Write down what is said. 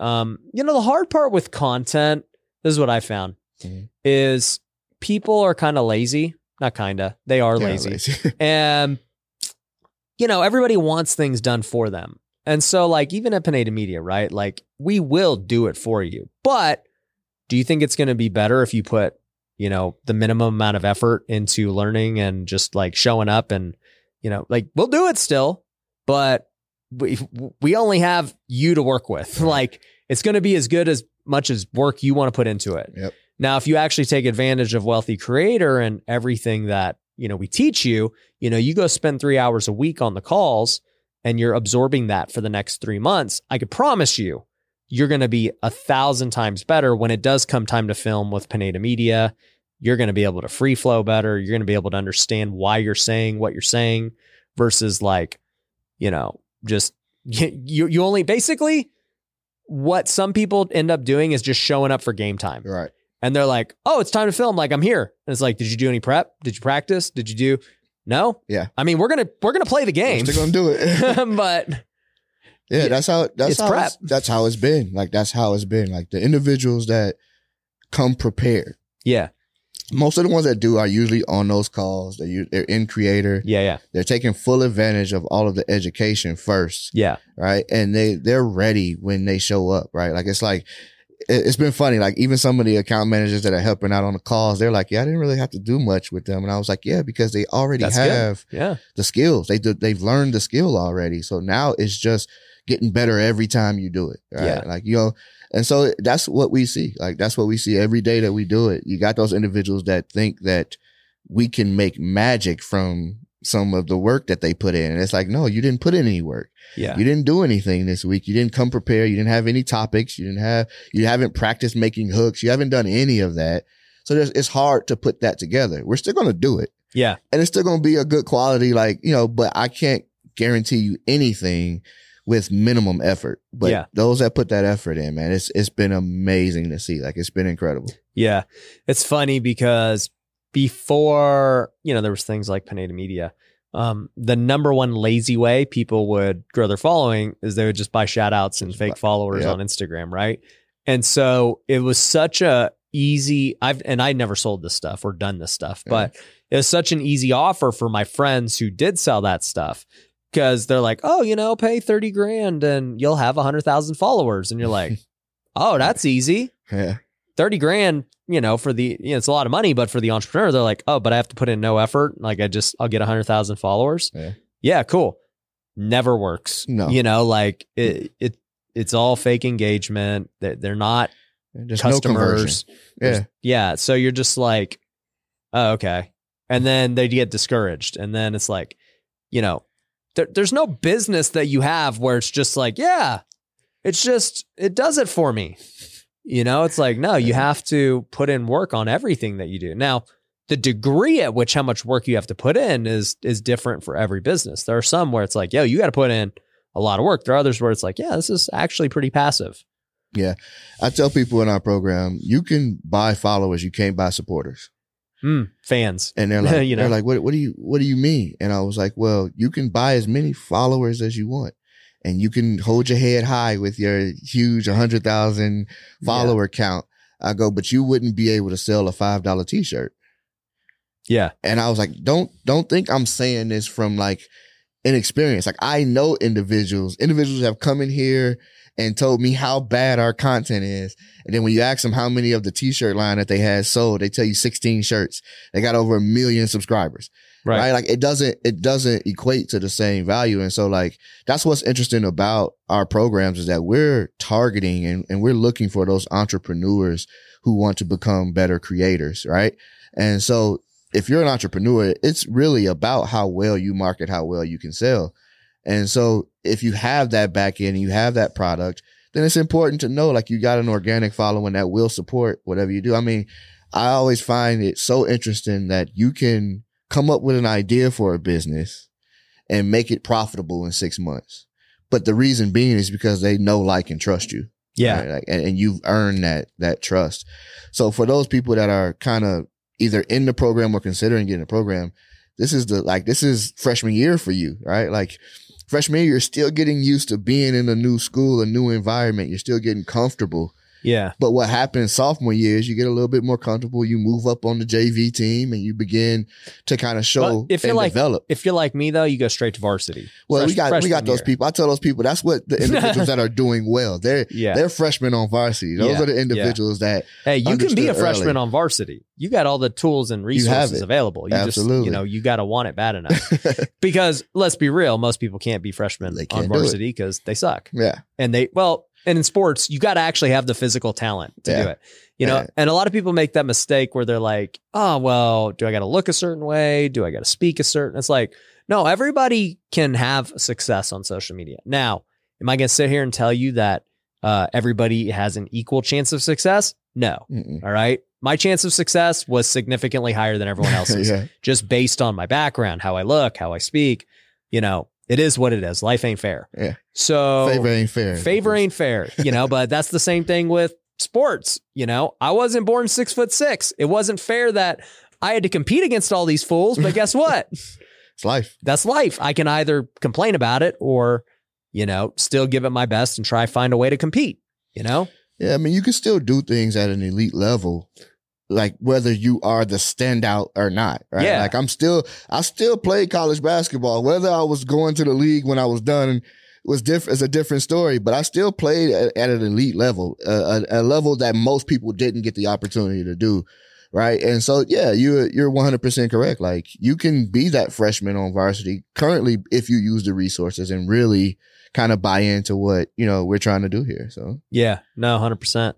Um, you know, the hard part with content, this is what I found, Mhm. is people are kind of lazy. Not kind of, they are Yeah, lazy. and you know everybody wants things done for them and so like even at pineda media right like we will do it for you but do you think it's going to be better if you put you know the minimum amount of effort into learning and just like showing up and you know like we'll do it still but we we only have you to work with. Like it's going to be as good as much as work you want to put into it. Yep. now if you actually take advantage of wealthy creator and everything that you know we teach you you know you go spend three hours a week on the calls and you're absorbing that for the next three months i could promise you you're going to be a thousand times better when it does come time to film with pineda media. You're going to be able to free flow better. You're going to be able to understand why you're saying what you're saying versus like you know just you you only basically what some people end up doing is just showing up for game time right. and they're like, "Oh, it's time to film." Like I'm here, and it's like, "Did you do any prep? Did you practice? Did you do?" No. Yeah. I mean, we're gonna we're gonna play the game, We're gonna do it. but Yeah, that's how that's It's how prep. it's, that's how it's been. Like that's how it's been. Like the individuals that come prepared. yeah, Most of the ones that do are usually on those calls. They they're in creator. yeah, yeah, They're taking full advantage of all of the education first, yeah, right? And they they're ready when they show up, right? Like it's like it's been funny. Like even some of the account managers that are helping out on the calls, they're like, "Yeah, I didn't really have to do much with them," and I was like, "Yeah, because they already That's good. have yeah, the skills. They do, they've learned the skill already. So now it's just getting better every time you do it. Right? Yeah. Like, you know, and so that's what we see. Like, that's what we see every day that we do it. You got those individuals that think that we can make magic from some of the work that they put in. And it's like, no, you didn't put in any work. yeah, You didn't do anything this week. You didn't come prepare. You didn't have any topics. You didn't have, you haven't practiced making hooks. You haven't done any of that. So there's, it's hard to put that together. We're still going to do it yeah, and it's still going to be a good quality, like, you know, but I can't guarantee you anything with minimum effort. But Yeah. those that put that effort in, man, it's, it's been amazing to see. Like, it's been incredible. yeah. It's funny because before you know there was things like Pineda Media. Um, the number one lazy way people would grow their following is they would just buy shout outs and fake followers on Instagram, right? And so it was such a easy I've and I never sold this stuff or done this stuff, Yeah. but it was such an easy offer for my friends who did sell that stuff because they're like, oh, you know, pay 30 grand and you'll have a hundred thousand followers. And you're like, oh, that's easy. Yeah. 30 grand, you know, for the, you know, it's a lot of money, but for the entrepreneur, they're like, oh, but I have to put in no effort. Like I just, I'll get a hundred thousand followers. Yeah. Yeah, cool. Never works. No. You know, like it, it, it's all fake engagement. They're, they're not There's no customers. Yeah. There's- yeah. So you're just like, oh, okay. And then they get discouraged. And then it's like, you know, there, there's no business that you have where it's just like, yeah, it's just, it does it for me. You know, it's like, no, you have to put in work on everything that you do. Now, the degree at which how much work you have to put in is is different for every business. There are some where it's like, yo, you got to put in a lot of work. There are others where it's like, yeah, this is actually pretty passive. Yeah. I tell people in our program, you can buy followers, you can't buy supporters. Hmm, fans. And they're like, You know? they're like, what, what do you, what do you mean? And I was like, well, you can buy as many followers as you want. And you can hold your head high with your huge 100,000 follower count. I go, but you wouldn't be able to sell a $5 t-shirt. Yeah. And I was like, don't, don't think I'm saying this from like inexperience. Like I know individuals, individuals have come in here and told me how bad our content is. And then when you ask them how many of the t-shirt line that they had sold, they tell you 16 shirts. They got over a million subscribers Right. right. Like it doesn't, it doesn't equate to the same value. And so like, that's what's interesting about our programs is that we're targeting and, and we're looking for those entrepreneurs who want to become better creators. Right. And so if you're an entrepreneur, it's really about how well you market, how well you can sell. And so if you have that back end and you have that product, then it's important to know like you got an organic following that will support whatever you do. I mean, I always find it so interesting that you can come up with an idea for a business and make it profitable in six months. But the reason being is because they know, like, and trust you. Yeah. right? Like, and, and you've earned that, that trust. So for those people that are kind of either in the program or considering getting a program, this is the, like, this is freshman year for you, right? Like freshman year, you're still getting used to being in a new school, a new environment. You're still getting comfortable. Yeah. But what happens sophomore year is you get a little bit more comfortable. You move up on the JV team and you begin to kind of show But if you're and like- develop. If you're like me though, you go straight to varsity. Well, Fresh- we got we got those year. people. I tell those people that's what the individuals that are doing well. They're Yeah. they're freshmen on varsity. Those Yeah, are the individuals that Hey, you can be a freshman early. on varsity. You got all the tools and resources it. available. You just, Absolutely. you know, you got to want it bad enough. because let's be real, most people can't be freshmen on can't it. varsity because they suck. yeah. And they, well, and in sports, you got to actually have the physical talent to Yeah. do it. You know, Yeah. and a lot of people make that mistake where they're like, oh, well, do I got to look a certain way? Do I got to speak a certain? It's like, no, everybody can have success on social media. Now, am I going to sit here and tell you that uh, everybody has an equal chance of success? No. Mm-mm. All right. My chance of success was significantly higher than everyone else's yeah. just based on my background, how I look, how I speak. You know, it is what it is. Life ain't fair. Yeah. So Favor ain't fair. favor ain't fair, you know, but that's the same thing with sports. You know, I wasn't born six foot six. It wasn't fair that I had to compete against all these fools, but guess what? It's life. that's life. I can either complain about it or, you know, still give it my best and try find a way to compete, you know? Yeah, I mean, you can still do things at an elite level, like whether you are the standout or not, right? Yeah. Like I'm still, I still played college basketball. Whether I was going to the league when I was done was different. Is a different story, but I still played at, at an elite level, a, a level that most people didn't get the opportunity to do. Right. And so, yeah, you're, you're 100% correct. Like you can be that freshman on varsity currently if you use the resources and really kind of buy into what, you know, we're trying to do here. So Yeah, no, 100%.